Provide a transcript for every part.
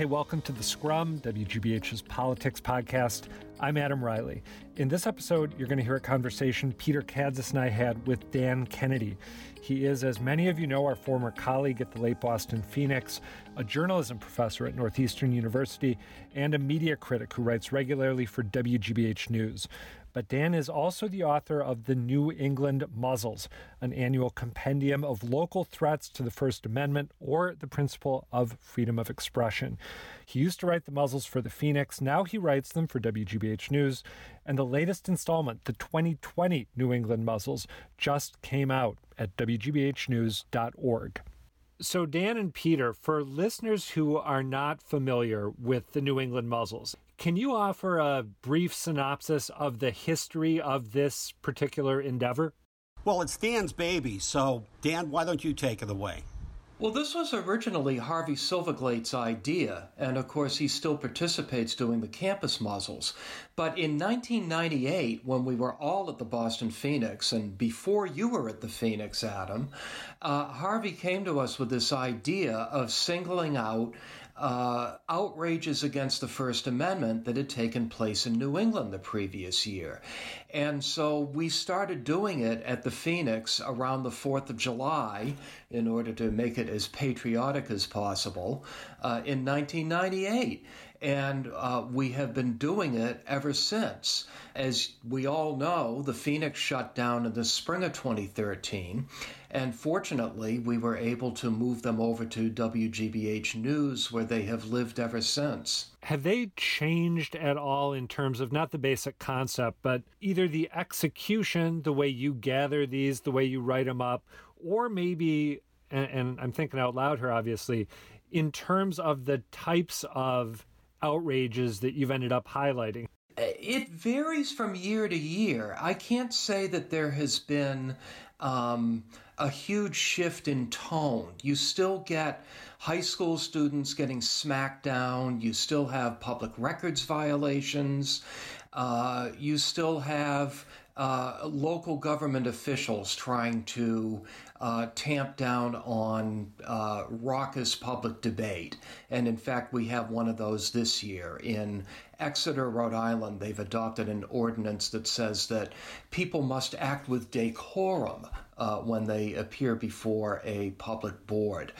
Hey, welcome to The Scrum, WGBH's politics podcast. I'm Adam Reilly. In this episode, you're going to hear a conversation Peter Kadzis and I had with Dan Kennedy. He is, as many of you know, our former colleague at the late Boston Phoenix, a journalism professor at Northeastern University, and a media critic who writes regularly for WGBH News. But Dan is also the author of The New England Muzzles, an annual compendium of local threats to the First Amendment or the principle of freedom of expression. He used to write the muzzles for the Phoenix, now he writes them for WGBH News, and the latest installment, the 2020 New England Muzzles, just came out at WGBHnews.org. So, Dan and Peter, for listeners who are not familiar with the New England muzzles, can you offer a brief synopsis of the history of this particular endeavor? Well, it's Dan's baby, so Dan, why don't you take it away? Well, this was originally Harvey Silverglate's idea, and of course, he still participates doing the campus muzzles. But in 1998, when we were all at the Boston Phoenix, and before you were at the Phoenix, Adam, uh, Harvey came to us with this idea of singling out uh, outrages against the First Amendment that had taken place in New England the previous year. And so we started doing it at the Phoenix around the 4th of July in order to make it as patriotic as possible uh, in 1998 and uh, we have been doing it ever since. As we all know, the Phoenix shut down in the spring of 2013, and fortunately, we were able to move them over to WGBH News, where they have lived ever since. Have they changed at all in terms of not the basic concept, but either the execution, the way you gather these, the way you write them up, or maybe, and, and I'm thinking out loud here, obviously, in terms of the types of outrages that you've ended up highlighting? It varies from year to year. I can't say that there has been um, a huge shift in tone. You still get high school students getting smacked down. You still have public records violations. Uh, you still have uh, local government officials trying to uh, tamp down on uh, raucous public debate. And in fact, we have one of those this year. In Exeter, Rhode Island, they've adopted an ordinance that says that people must act with decorum uh, when they appear before a public board.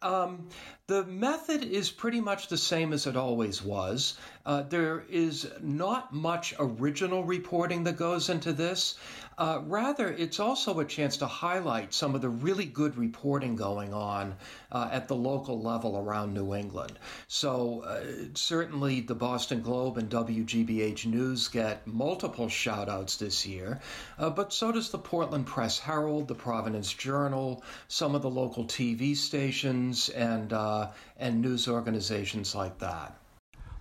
Um, the method is pretty much the same as it always was. Uh, there is not much original reporting that goes into this. Uh, rather, it's also a chance to highlight some of the really good reporting going on uh, at the local level around New England. So, uh, certainly the Boston Globe and WGBH News get multiple shout outs this year, uh, but so does the Portland Press Herald, the Providence Journal, some of the local TV stations, and, uh, and news organizations like that.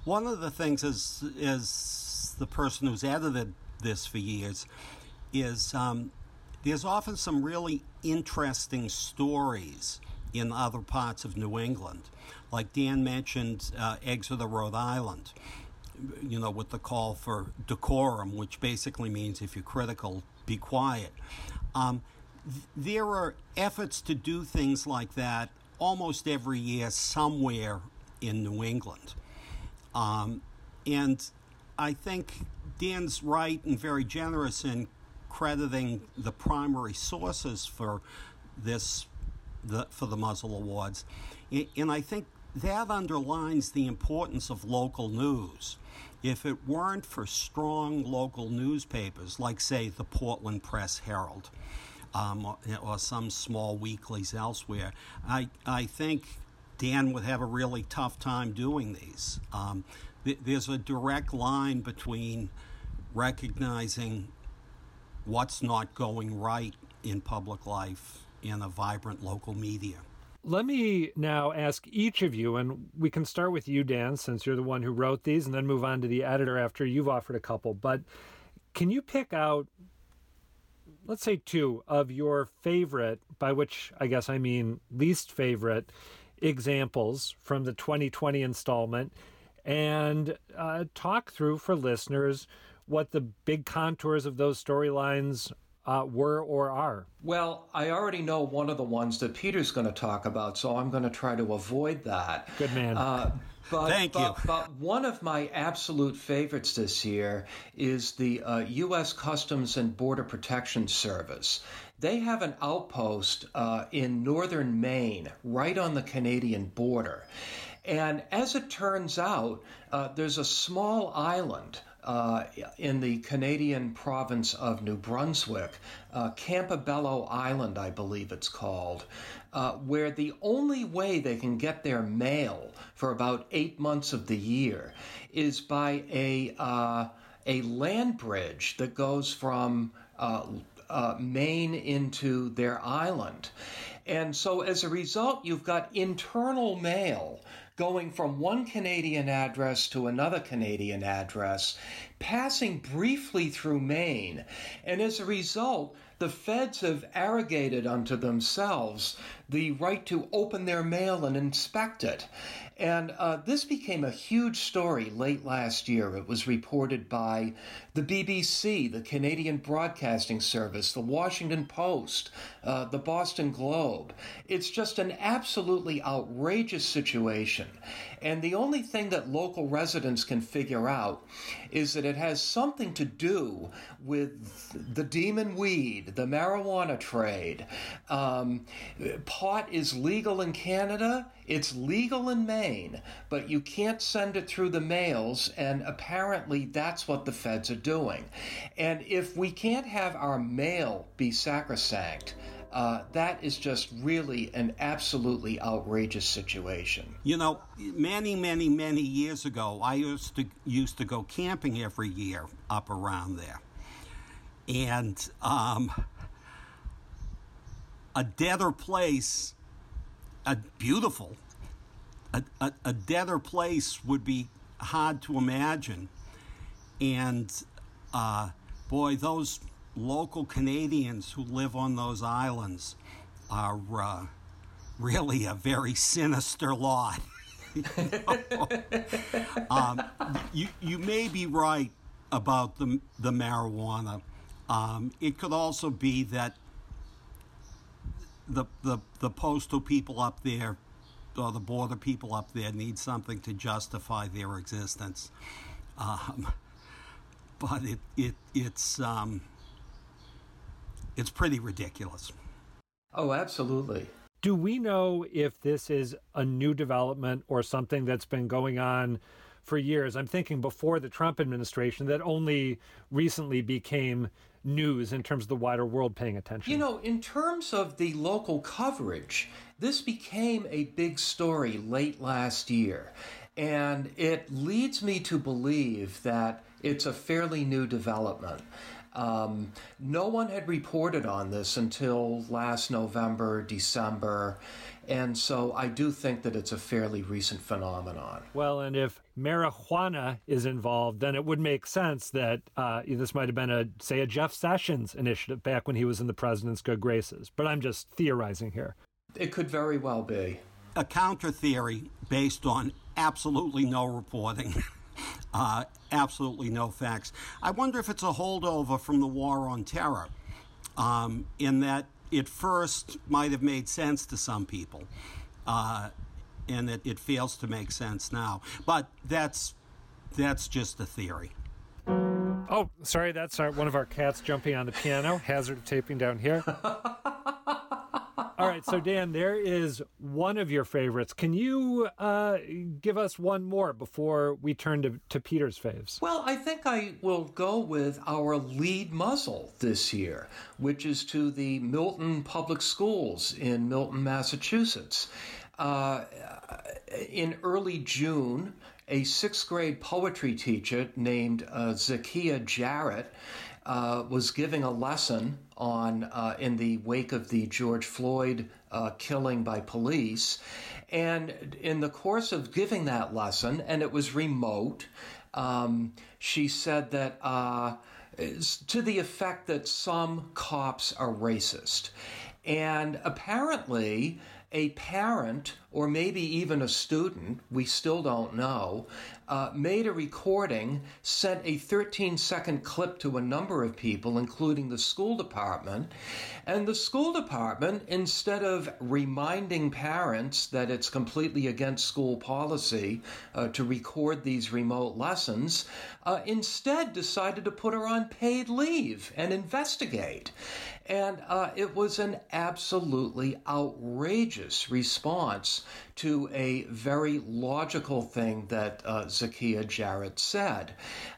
One of the things is, is the person who's edited this for years is um, there's often some really interesting stories in other parts of New England. Like Dan mentioned, uh, Exeter, Rhode Island, you know, with the call for decorum, which basically means if you're critical, be quiet. Um, th- there are efforts to do things like that almost every year somewhere in New England. Um, and I think Dan's right and very generous in crediting the primary sources for this the, for the Muzzle Awards. And I think that underlines the importance of local news. If it weren't for strong local newspapers, like, say, the Portland Press Herald um, or, or, some small weeklies elsewhere, I, I think Dan would have a really tough time doing these. Um, th- there's a direct line between recognizing what's not going right in public life in a vibrant local media. Let me now ask each of you, and we can start with you, Dan, since you're the one who wrote these, and then move on to the editor after you've offered a couple. But can you pick out, let's say, two of your favorite, by which I guess I mean least favorite, examples from the 2020 installment, and uh, talk through for listeners what the big contours of those storylines uh, were or are? Well, I already know one of the ones that Peter's going to talk about, so I'm going to try to avoid that. Good man. Uh, But, Thank but, you. But one of my absolute favorites this year is the uh, U.S. Customs and Border Protection Service. They have an outpost uh, in northern Maine, right on the Canadian border. And as it turns out, uh, there's a small island uh, in the Canadian province of New Brunswick, uh, Campobello Island, I believe it's called, uh, where the only way they can get their mail for about eight months of the year is by a uh, a land bridge that goes from uh, uh, Maine into their island. And so as a result, you've got internal mail going from one Canadian address to another Canadian address, passing briefly through Maine. And as a result, the feds have arrogated unto themselves the right to open their mail and inspect it. And uh, this became a huge story late last year. It was reported by the BBC, the Canadian Broadcasting Service, the Washington Post, uh, the Boston Globe. It's just an absolutely outrageous situation. And the only thing that local residents can figure out is that it has something to do with the demon weed, the marijuana trade. Um, pot is legal in Canada, it's legal in Maine, but you can't send it through the mails, and apparently that's what the feds are doing. And if we can't have our mail be sacrosanct, uh, that is just really an absolutely outrageous situation. You know, many, many, many years ago, I used to used to go camping every year up around there, and um, a deader place, a beautiful, a, a, a deader place would be hard to imagine, and uh, boy, those local Canadians who live on those islands are uh, really a very sinister lot. um, you, you may be right about the, the marijuana. Um, it could also be that the, the, the postal people up there or the border people up there need something to justify their existence. Um, but it, it, it's. Um, it's pretty ridiculous. Oh, absolutely. Do we know if this is a new development or something that's been going on for years? I'm thinking before the Trump administration that only recently became news in terms of the wider world paying attention. You know, in terms of the local coverage, this became a big story late last year. And it leads me to believe that it's a fairly new development. Um, no one had reported on this until last November, December, and so I do think that it's a fairly recent phenomenon. Well, and if marijuana is involved, then it would make sense that uh, this might have been a, say, a Jeff Sessions initiative back when he was in the president's good graces. But I'm just theorizing here. It could very well be. A counter theory based on absolutely no reporting. Uh, absolutely no facts. I wonder if it's a holdover from the war on terror, um, in that it first might have made sense to some people, uh, and that it fails to make sense now. But that's that's just a theory. Oh, sorry, that's our, one of our cats jumping on the piano. Hazard of taping down here. All right, so Dan, there is one of your favorites. Can you uh, give us one more before we turn to, to Peter's faves? Well, I think I will go with our lead muzzle this year, which is to the Milton Public Schools in Milton, Massachusetts. Uh, in early June, a sixth grade poetry teacher named uh, Zakiya Jarrett uh, was giving a lesson on uh, in the wake of the George Floyd uh, killing by police, and in the course of giving that lesson, and it was remote, um, she said that uh, to the effect that some cops are racist, and apparently a parent or maybe even a student, we still don't know, uh, made a recording, sent a 13 second clip to a number of people, including the school department. And the school department, instead of reminding parents that it's completely against school policy uh, to record these remote lessons, uh, instead decided to put her on paid leave and investigate. And uh, it was an absolutely outrageous response to a very logical thing that uh, Zakiya Jarrett said.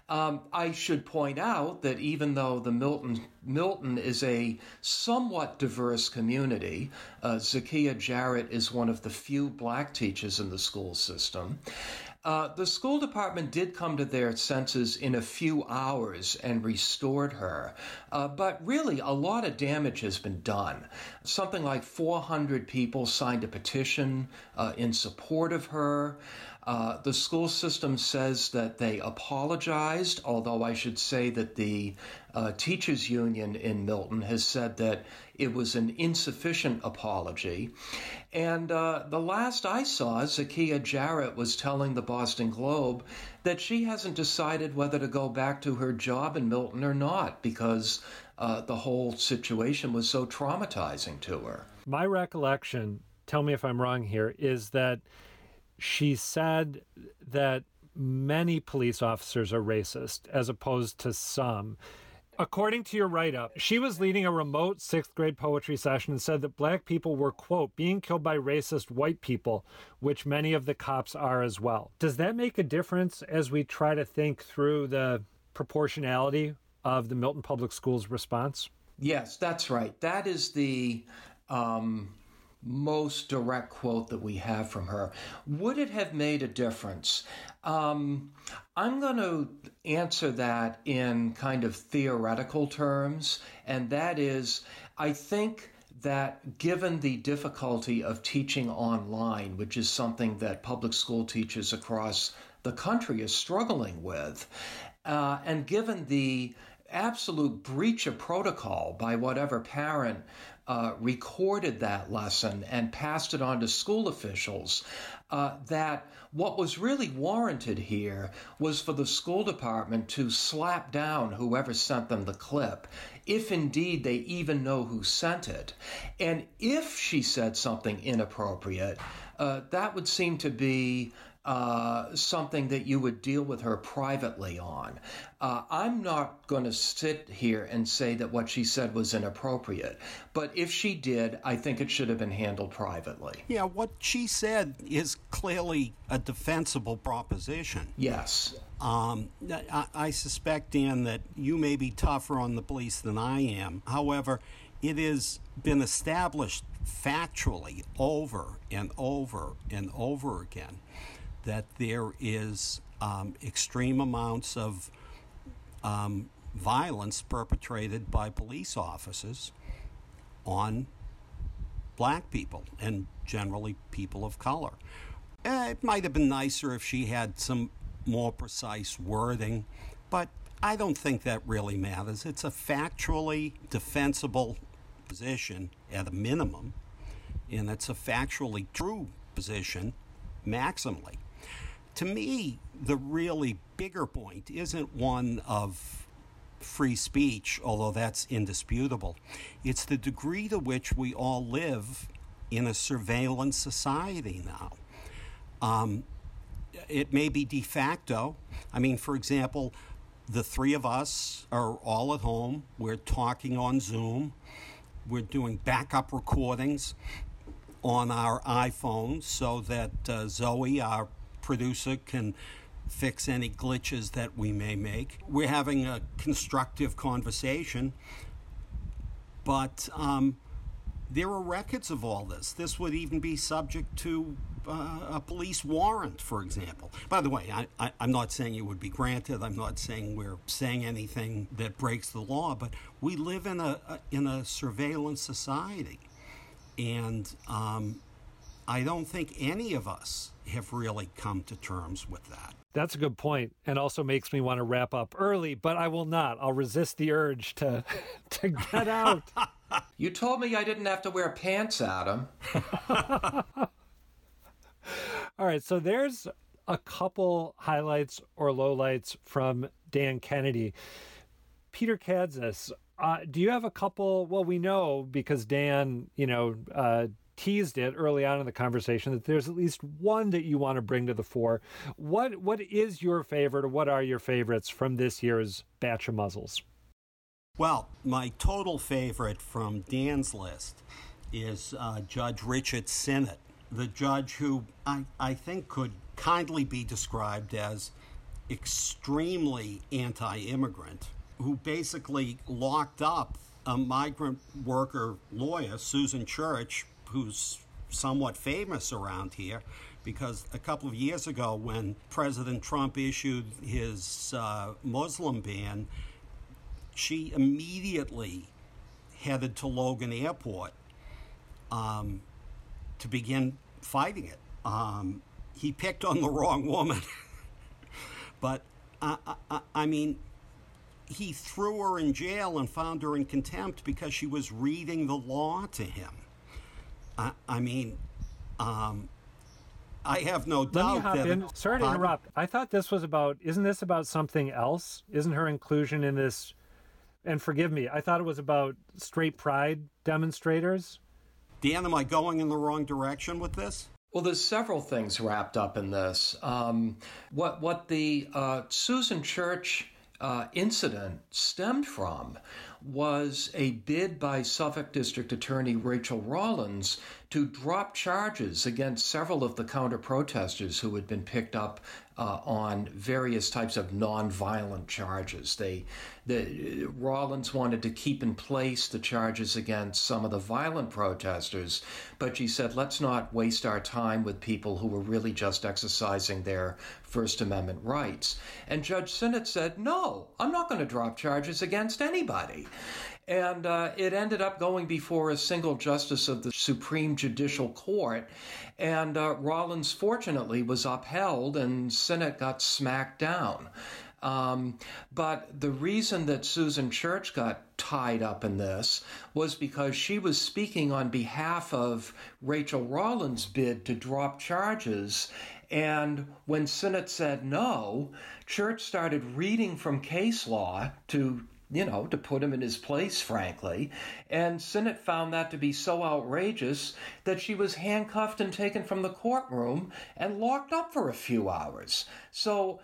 Um, I should point out that even though the Milton Milton is a somewhat diverse community, uh, Zakiya Jarrett is one of the few black teachers in the school system. Uh, the school department did come to their senses in a few hours and restored her, uh, but really a lot of damage has been done. Something like 400 people signed a petition uh, in support of her. Uh, the school system says that they apologized, although I should say that the uh, teachers union in Milton has said that it was an insufficient apology. And uh, the last I saw, Zakiya Jarrett was telling the Boston Globe that she hasn't decided whether to go back to her job in Milton or not because uh, the whole situation was so traumatizing to her. My recollection, tell me if I'm wrong here, is that she said that many police officers are racist as opposed to some. According to your write up, she was leading a remote sixth grade poetry session and said that black people were, quote, being killed by racist white people, which many of the cops are as well. Does that make a difference as we try to think through the proportionality of the Milton Public Schools response? Yes, that's right. That is the um, most direct quote that we have from her. Would it have made a difference? Um, I'm going to answer that in kind of theoretical terms, and that is I think that given the difficulty of teaching online, which is something that public school teachers across the country is struggling with, uh, and given the absolute breach of protocol by whatever parent uh, recorded that lesson and passed it on to school officials. Uh, that what was really warranted here was for the school department to slap down whoever sent them the clip, if indeed they even know who sent it. And if she said something inappropriate, uh, that would seem to be uh, something that you would deal with her privately on. Uh, I'm not going to sit here and say that what she said was inappropriate, but if she did, I think it should have been handled privately. Yeah, what she said is clearly a defensible proposition. Yes. Um, I, I suspect, Dan, that you may be tougher on the police than I am. However, it has been established factually over and over and over again that there is um, extreme amounts of um, violence perpetrated by police officers on black people and generally people of color. Eh, it might have been nicer if she had some more precise wording, but I don't think that really matters. It's a factually defensible position at a minimum, and it's a factually true position maximally to me, the really bigger point isn't one of free speech, although that's indisputable. It's the degree to which we all live in a surveillance society now. Um, it may be de facto. I mean, for example, the three of us are all at home. We're talking on Zoom. We're doing backup recordings on our iPhones so that uh, Zoe, our producer can fix any glitches that we may make. We're having a constructive conversation, but um, there are records of all this. This would even be subject to uh, a police warrant, for example. By the way, I, am not saying it would be granted. I'm not saying we're saying anything that breaks the law, but we live in a, a in a surveillance society, and um, I don't think any of us have really come to terms with that. That's a good point and also makes me want to wrap up early, but I will not. I'll resist the urge to to get out. you told me I didn't have to wear pants, Adam. All right, so there's a couple highlights or lowlights from Dan Kennedy. Peter Kadzis, uh, do you have a couple? Well, we know because Dan, you know, uh, teased it early on in the conversation that there's at least one that you want to bring to the fore. What what is your favorite, or what are your favorites from this year's batch of muzzles? Well, my total favorite from Dan's list is uh, Judge Richard Sinnott, the judge who I, I think could kindly be described as extremely anti immigrant, who basically locked up a migrant worker lawyer, Susan Church, who's somewhat famous around here because a couple of years ago, when President Trump issued his uh, Muslim ban, she immediately headed to Logan Airport um, to begin fighting it. Um, he picked on the wrong woman, but I, I, I mean, he threw her in jail and found her in contempt because she was reading the law to him. I, I mean, um, I have no Let doubt me hop that. in. Sorry to Pardon? interrupt. I thought this was about. Isn't this about something else? Isn't her inclusion in this? And forgive me. I thought it was about straight pride demonstrators. Dan, am I going in the wrong direction with this? Well, there's several things wrapped up in this. Um, what what the uh, Susan Church uh, incident stemmed from was a bid by Suffolk District Attorney Rachel Rollins to drop charges against several of the counter protesters who had been picked up uh, on various types of nonviolent charges. They, the Rollins wanted to keep in place the charges against some of the violent protesters, but she said, let's not waste our time with people who were really just exercising their First Amendment rights. And Judge Sinnott said, no, I'm not going to drop charges against anybody. And uh, it ended up going before a single justice of the Supreme Judicial Court. And uh, Rollins, fortunately, was upheld and Sinnott got smacked down. Um, but the reason that Susan Church got tied up in this was because she was speaking on behalf of Rachel Rollins' bid to drop charges. And when Sinnott said no, Church started reading from case law to you know, to put him in his place, frankly. And Sinnott found that to be so outrageous that she was handcuffed and taken from the courtroom and locked up for a few hours. So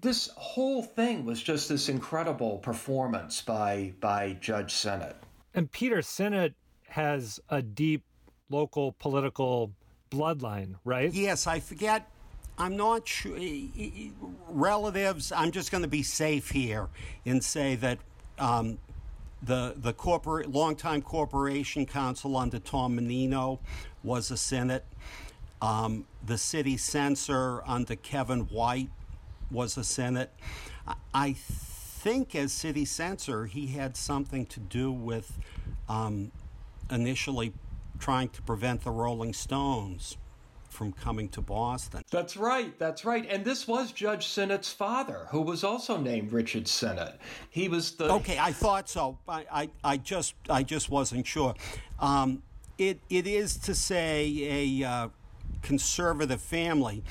this whole thing was just this incredible performance by by Judge Sinnott. And Peter Sinnott has a deep local political bloodline, right? Yes, I forget. I'm not sure. Relatives, I'm just going to be safe here and say that um, the the corporate longtime corporation counsel under Tom Menino was a Sinnott. Um, the city censor under Kevin White was a Sinnott. I, think as city censor, he had something to do with um, initially trying to prevent the Rolling Stones from coming to Boston. That's right. That's right. And this was Judge Sinnott's father, who was also named Richard Sinnott. He was the Okay, I thought so. I, I, I just I just wasn't sure. Um, it it is to say a uh, conservative family,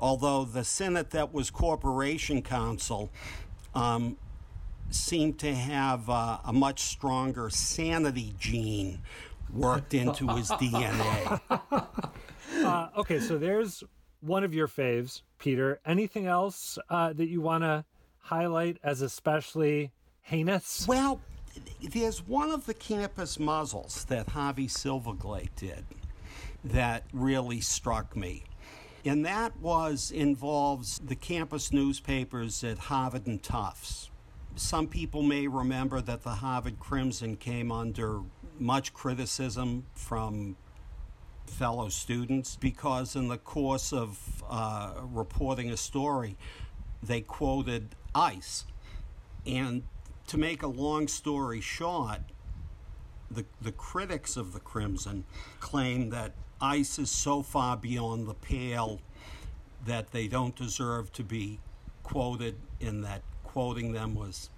although the Sinnott that was corporation counsel. Um, seemed to have uh, a much stronger sanity gene worked into his DNA. Uh, okay, so there's one of your faves, Peter. Anything else uh, that you want to highlight as especially heinous? Well, there's one of the campus muzzles that Harvey Silverglate did that really struck me. And that was involves the campus newspapers at Harvard and Tufts. Some people may remember that the Harvard Crimson came under much criticism from fellow students because, in the course of uh, reporting a story, they quoted ICE. And to make a long story short, the, the critics of the Crimson claim that ICE is so far beyond the pale that they don't deserve to be quoted, and that quoting them was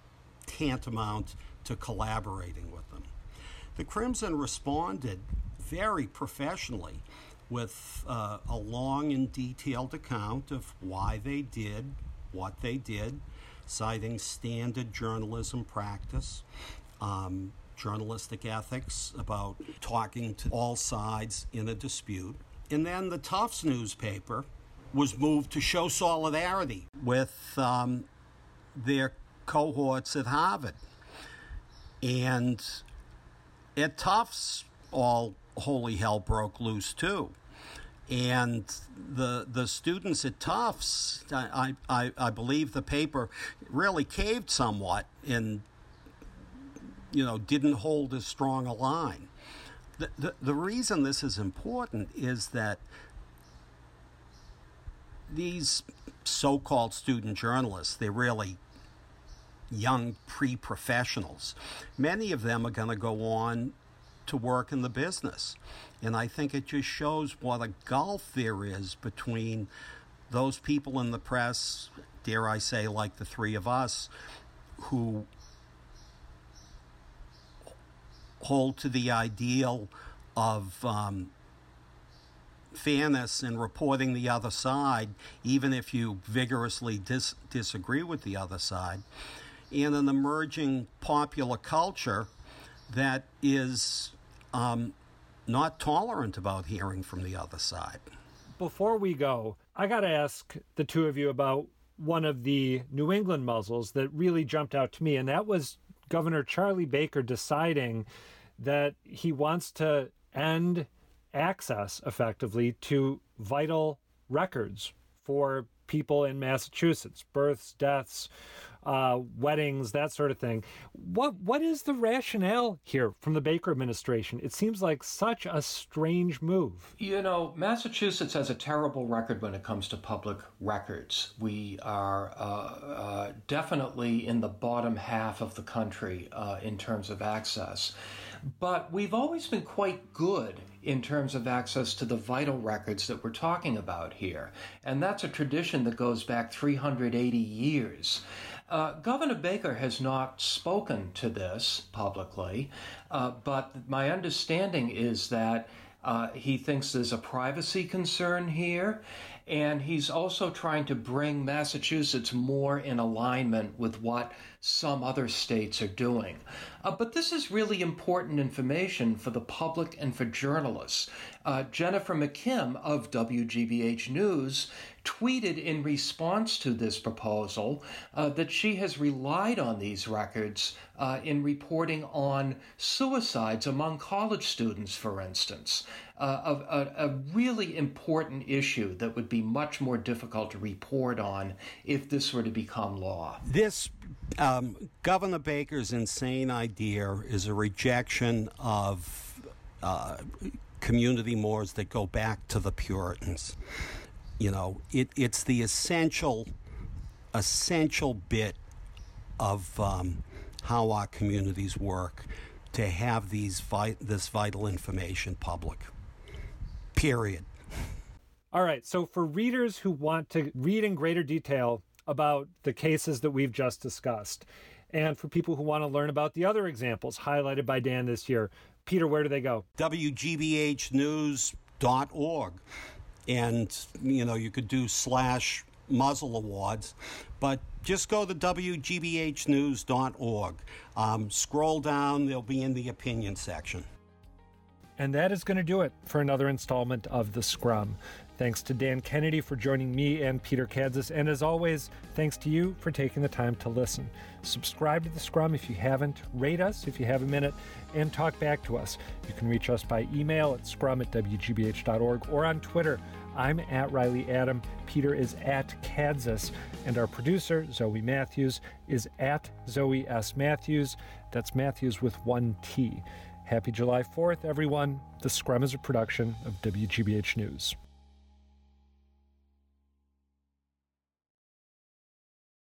tantamount to collaborating with them. The Crimson responded very professionally with uh, a long and detailed account of why they did what they did, citing standard journalism practice, um, journalistic ethics about talking to all sides in a dispute. And then the Tufts newspaper was moved to show solidarity with um, their cohorts at Harvard. And at Tufts, all holy hell broke loose too. And the the students at Tufts, I, I, I believe the paper really caved somewhat and you know didn't hold as strong a line. The, the, the reason this is important is that these so-called student journalists, they're really young pre-professionals. Many of them are going to go on to work in the business. And I think it just shows what a gulf there is between those people in the press, dare I say, like the three of us, who hold to the ideal of um, fairness and reporting the other side, even if you vigorously dis- disagree with the other side, and an emerging popular culture that is um, not tolerant about hearing from the other side. Before we go, I got to ask the two of you about one of the New England muzzles that really jumped out to me, and that was Governor Charlie Baker deciding that he wants to end access effectively to vital records for people in Massachusetts, births, deaths, uh, weddings, that sort of thing. What what is the rationale here from the Baker administration? It seems like such a strange move. You know, Massachusetts has a terrible record when it comes to public records. We are uh, uh, definitely in the bottom half of the country uh, in terms of access. But we've always been quite good in terms of access to the vital records that we're talking about here. And that's a tradition that goes back 380 years. Uh, Governor Baker has not spoken to this publicly, uh, but my understanding is that uh, he thinks there's a privacy concern here, and he's also trying to bring Massachusetts more in alignment with what some other states are doing. Uh, but this is really important information for the public and for journalists. Uh, Jennifer McKim of WGBH News tweeted in response to this proposal uh, that she has relied on these records uh, in reporting on suicides among college students, for instance. Uh, a, a, really important issue that would be much more difficult to report on if this were to become law. This um, Governor Baker's insane idea is a rejection of uh, community mores that go back to the Puritans. You know, it, it's the essential, essential bit of um, how our communities work to have these vi- this vital information public. Period. All right. So, for readers who want to read in greater detail about the cases that we've just discussed. And for people who want to learn about the other examples highlighted by Dan this year, Peter, where do they go? WGBHnews.org. And, you know, you could do slash muzzle awards, but just go to WGBHnews.org. Um, scroll down, they'll be in the opinion section. And that is going to do it for another installment of The Scrum. Thanks to Dan Kennedy for joining me and Peter Kadzis. And as always, thanks to you for taking the time to listen. Subscribe to The Scrum if you haven't, rate us if you have a minute, and talk back to us. You can reach us by email at scrum at wgbh.org or on Twitter. I'm at Reilly Adam. Peter is at Kadzis. And our producer, Zoe Matthews, is at Zoe S. Matthews. That's Matthews with one T. Happy July 4th, everyone. The Scrum is a production of WGBH News.